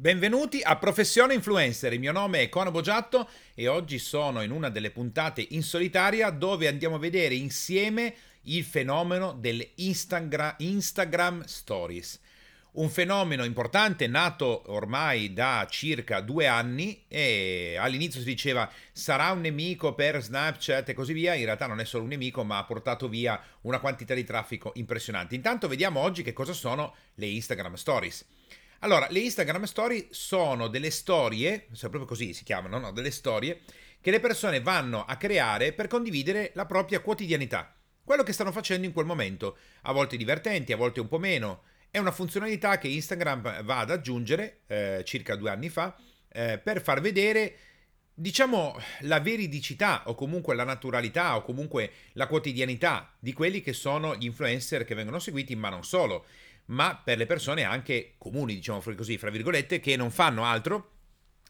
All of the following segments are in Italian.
Benvenuti a Professione Influencer, il mio nome è Cono Bogiatto e oggi sono in una delle puntate in solitaria dove andiamo a vedere insieme il fenomeno delle Instagram, Instagram Stories. Un fenomeno importante nato ormai da circa due anni e all'inizio si diceva sarà un nemico per Snapchat e così via, in realtà non è solo un nemico ma ha portato via una quantità di traffico impressionante. Intanto vediamo oggi che cosa sono le Instagram Stories. Allora, le Instagram Story sono delle storie, se proprio così si chiamano, no? Delle storie che le persone vanno a creare per condividere la propria quotidianità, quello che stanno facendo in quel momento, a volte divertenti, a volte un po' meno. È una funzionalità che Instagram va ad aggiungere eh, circa due anni fa eh, per far vedere diciamo la veridicità o comunque la naturalità o comunque la quotidianità di quelli che sono gli influencer che vengono seguiti, ma non solo ma per le persone anche comuni, diciamo così, fra virgolette, che non fanno altro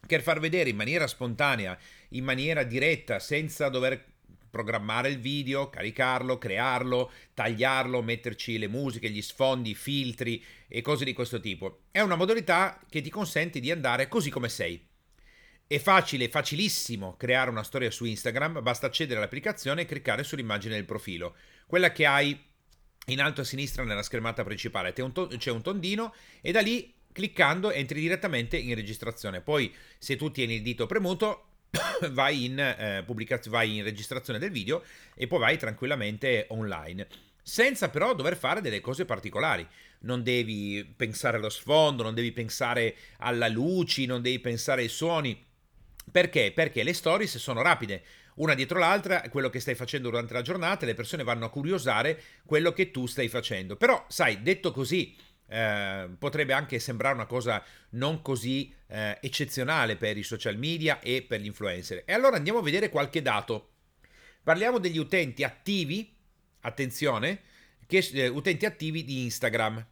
che far vedere in maniera spontanea, in maniera diretta, senza dover programmare il video, caricarlo, crearlo, tagliarlo, metterci le musiche, gli sfondi, i filtri e cose di questo tipo. È una modalità che ti consente di andare così come sei. È facile, facilissimo creare una storia su Instagram, basta accedere all'applicazione e cliccare sull'immagine del profilo. Quella che hai in alto a sinistra nella schermata principale c'è un tondino e da lì cliccando entri direttamente in registrazione. Poi se tu tieni il dito premuto vai in, eh, pubblicaz- vai in registrazione del video e poi vai tranquillamente online. Senza però dover fare delle cose particolari. Non devi pensare allo sfondo, non devi pensare alla luci, non devi pensare ai suoni. Perché? Perché le stories sono rapide una dietro l'altra, quello che stai facendo durante la giornata, le persone vanno a curiosare quello che tu stai facendo. Però, sai, detto così, eh, potrebbe anche sembrare una cosa non così eh, eccezionale per i social media e per gli influencer. E allora andiamo a vedere qualche dato. Parliamo degli utenti attivi, attenzione, che, eh, utenti attivi di Instagram.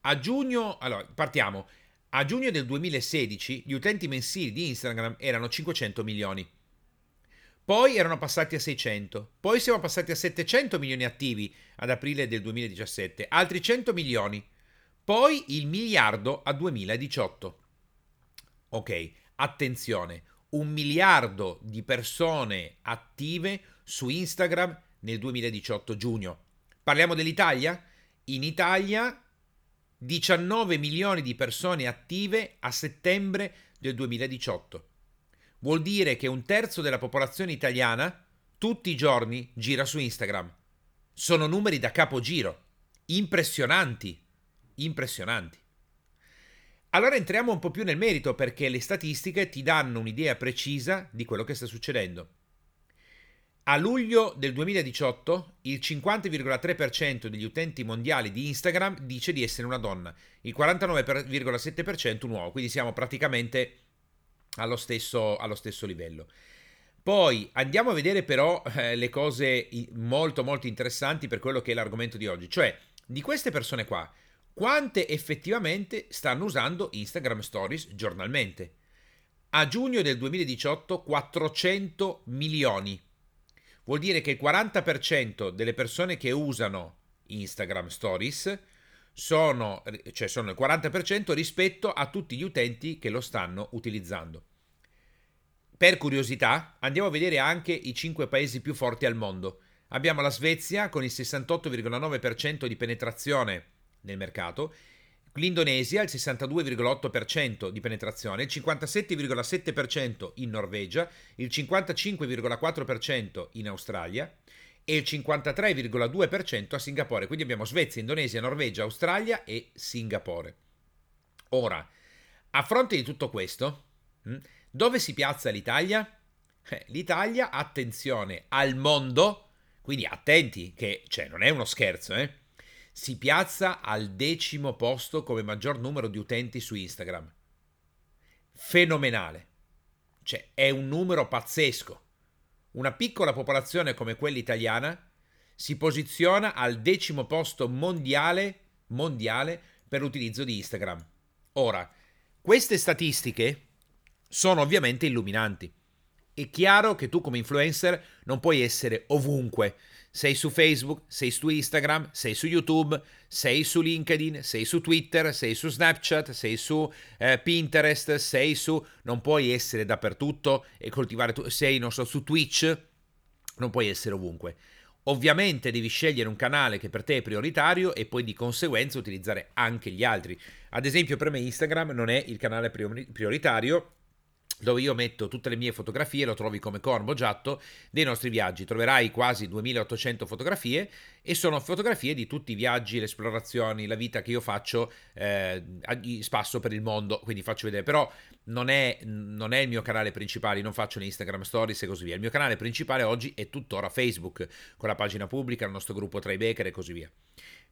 A giugno, allora partiamo. A giugno del 2016 gli utenti mensili di Instagram erano 500 milioni. Poi erano passati a 600, poi siamo passati a 700 milioni attivi ad aprile del 2017, altri 100 milioni, poi il miliardo a 2018. Ok, attenzione, un miliardo di persone attive su Instagram nel 2018 giugno. Parliamo dell'Italia? In Italia 19 milioni di persone attive a settembre del 2018 vuol dire che un terzo della popolazione italiana tutti i giorni gira su Instagram. Sono numeri da capogiro. Impressionanti. Impressionanti. Allora entriamo un po' più nel merito perché le statistiche ti danno un'idea precisa di quello che sta succedendo. A luglio del 2018 il 50,3% degli utenti mondiali di Instagram dice di essere una donna, il 49,7% un uomo, quindi siamo praticamente allo stesso, allo stesso livello. Poi andiamo a vedere però eh, le cose molto molto interessanti per quello che è l'argomento di oggi, cioè di queste persone qua, quante effettivamente stanno usando Instagram Stories giornalmente. A giugno del 2018 400 milioni. Vuol dire che il 40% delle persone che usano Instagram Stories sono, cioè sono il 40% rispetto a tutti gli utenti che lo stanno utilizzando. Per curiosità, andiamo a vedere anche i 5 paesi più forti al mondo. Abbiamo la Svezia con il 68,9% di penetrazione nel mercato, l'Indonesia il 62,8% di penetrazione, il 57,7% in Norvegia, il 55,4% in Australia, e il 53,2% a Singapore. Quindi abbiamo Svezia, Indonesia, Norvegia, Australia e Singapore. Ora, a fronte di tutto questo, hm, dove si piazza l'Italia? Eh, L'Italia, attenzione, al mondo, quindi attenti che cioè, non è uno scherzo, eh? si piazza al decimo posto come maggior numero di utenti su Instagram. Fenomenale. Cioè, è un numero pazzesco una piccola popolazione come quella italiana si posiziona al decimo posto mondiale, mondiale per l'utilizzo di Instagram. Ora, queste statistiche sono ovviamente illuminanti. È chiaro che tu come influencer non puoi essere ovunque. Sei su Facebook, sei su Instagram, sei su YouTube, sei su LinkedIn, sei su Twitter, sei su Snapchat, sei su eh, Pinterest, sei su... Non puoi essere dappertutto e coltivare... Tu... Sei, non so, su Twitch, non puoi essere ovunque. Ovviamente devi scegliere un canale che per te è prioritario e poi di conseguenza utilizzare anche gli altri. Ad esempio per me Instagram non è il canale prioritario dove io metto tutte le mie fotografie, lo trovi come Corbo Giatto, dei nostri viaggi. Troverai quasi 2800 fotografie e sono fotografie di tutti i viaggi, le esplorazioni, la vita che io faccio, eh, spasso per il mondo, quindi faccio vedere. Però non è, non è il mio canale principale, non faccio le Instagram Stories e così via. Il mio canale principale oggi è tuttora Facebook, con la pagina pubblica, il nostro gruppo baker e così via.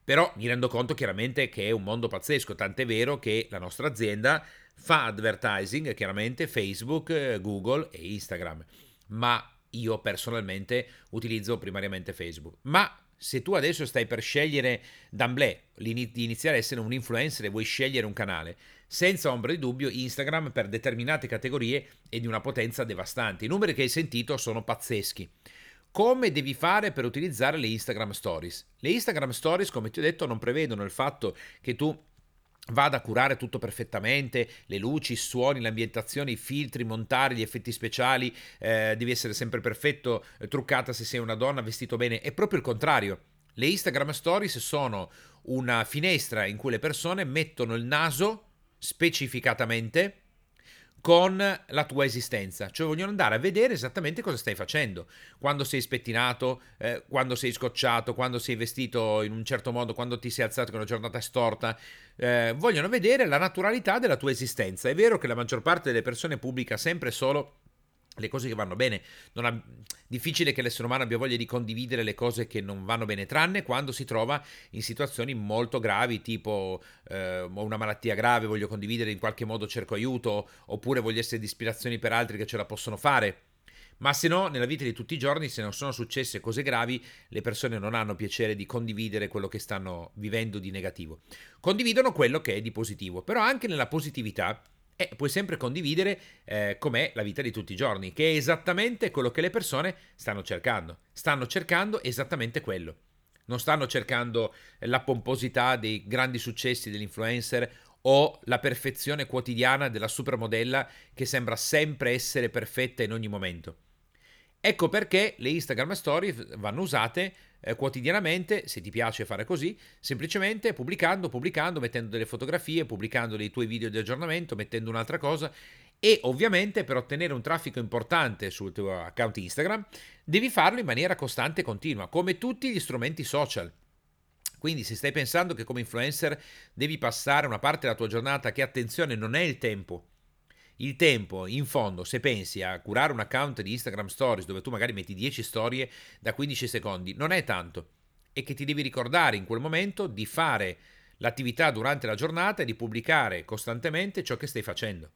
Però mi rendo conto chiaramente che è un mondo pazzesco, tant'è vero che la nostra azienda fa advertising, chiaramente Facebook, Google e Instagram, ma io personalmente utilizzo primariamente Facebook. Ma se tu adesso stai per scegliere d'amblè di iniziare a essere un influencer e vuoi scegliere un canale, senza ombra di dubbio Instagram per determinate categorie è di una potenza devastante. I numeri che hai sentito sono pazzeschi. Come devi fare per utilizzare le Instagram Stories? Le Instagram Stories, come ti ho detto, non prevedono il fatto che tu vada a curare tutto perfettamente, le luci, i suoni, l'ambientazione, i filtri, montare gli effetti speciali, eh, devi essere sempre perfetto, eh, truccata se sei una donna, vestito bene, è proprio il contrario. Le Instagram Stories sono una finestra in cui le persone mettono il naso specificatamente con la tua esistenza, cioè vogliono andare a vedere esattamente cosa stai facendo, quando sei spettinato, eh, quando sei scocciato, quando sei vestito in un certo modo, quando ti sei alzato con una giornata storta, eh, vogliono vedere la naturalità della tua esistenza. È vero che la maggior parte delle persone pubblica sempre solo le cose che vanno bene. Non è difficile che l'essere umano abbia voglia di condividere le cose che non vanno bene, tranne quando si trova in situazioni molto gravi, tipo eh, ho una malattia grave, voglio condividere, in qualche modo cerco aiuto, oppure voglio essere di ispirazione per altri che ce la possono fare. Ma se no, nella vita di tutti i giorni, se non sono successe cose gravi, le persone non hanno piacere di condividere quello che stanno vivendo di negativo. Condividono quello che è di positivo, però anche nella positività e puoi sempre condividere eh, com'è la vita di tutti i giorni, che è esattamente quello che le persone stanno cercando. Stanno cercando esattamente quello. Non stanno cercando la pomposità dei grandi successi dell'influencer o la perfezione quotidiana della supermodella che sembra sempre essere perfetta in ogni momento. Ecco perché le Instagram Stories vanno usate eh, quotidianamente, se ti piace fare così, semplicemente pubblicando, pubblicando, mettendo delle fotografie, pubblicando dei tuoi video di aggiornamento, mettendo un'altra cosa e ovviamente per ottenere un traffico importante sul tuo account Instagram devi farlo in maniera costante e continua, come tutti gli strumenti social. Quindi se stai pensando che come influencer devi passare una parte della tua giornata che attenzione non è il tempo, il tempo, in fondo, se pensi a curare un account di Instagram Stories dove tu magari metti 10 storie da 15 secondi, non è tanto. E che ti devi ricordare in quel momento di fare l'attività durante la giornata e di pubblicare costantemente ciò che stai facendo.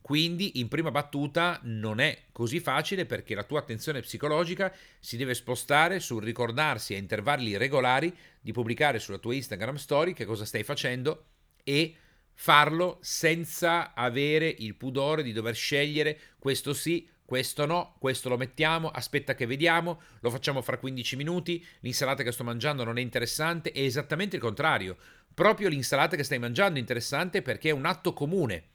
Quindi in prima battuta non è così facile perché la tua attenzione psicologica si deve spostare sul ricordarsi a intervalli regolari di pubblicare sulla tua Instagram story che cosa stai facendo e farlo senza avere il pudore di dover scegliere questo sì, questo no, questo lo mettiamo, aspetta che vediamo, lo facciamo fra 15 minuti, l'insalata che sto mangiando non è interessante, è esattamente il contrario. Proprio l'insalata che stai mangiando è interessante perché è un atto comune.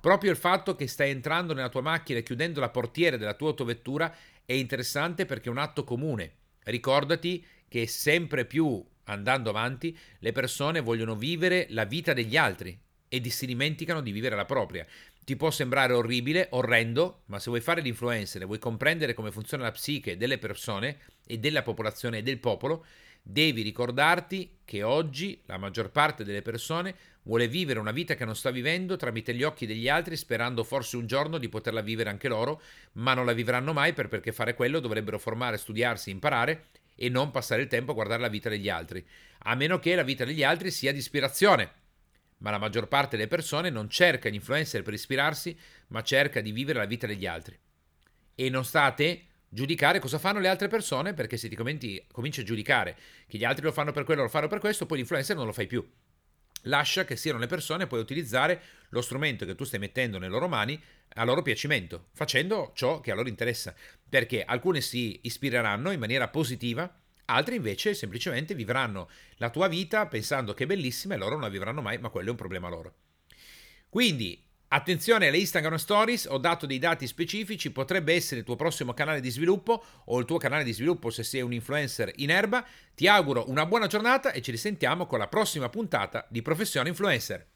Proprio il fatto che stai entrando nella tua macchina e chiudendo la portiera della tua autovettura è interessante perché è un atto comune. Ricordati che sempre più andando avanti le persone vogliono vivere la vita degli altri e si dimenticano di vivere la propria. Ti può sembrare orribile, orrendo, ma se vuoi fare l'influencer e vuoi comprendere come funziona la psiche delle persone e della popolazione e del popolo, devi ricordarti che oggi la maggior parte delle persone vuole vivere una vita che non sta vivendo tramite gli occhi degli altri, sperando forse un giorno di poterla vivere anche loro, ma non la vivranno mai per perché fare quello dovrebbero formare, studiarsi, imparare e non passare il tempo a guardare la vita degli altri, a meno che la vita degli altri sia di ispirazione ma la maggior parte delle persone non cerca gli influencer per ispirarsi, ma cerca di vivere la vita degli altri. E non state giudicare cosa fanno le altre persone, perché se ti commenti, cominci a giudicare che gli altri lo fanno per quello, lo fanno per questo, poi l'influencer non lo fai più. Lascia che siano le persone poi utilizzare lo strumento che tu stai mettendo nelle loro mani a loro piacimento, facendo ciò che a loro interessa, perché alcune si ispireranno in maniera positiva altri invece semplicemente vivranno la tua vita pensando che è bellissima e loro non la vivranno mai, ma quello è un problema loro. Quindi Attenzione alle Instagram Stories, ho dato dei dati specifici, potrebbe essere il tuo prossimo canale di sviluppo o il tuo canale di sviluppo se sei un influencer in erba. Ti auguro una buona giornata e ci risentiamo con la prossima puntata di Professione Influencer.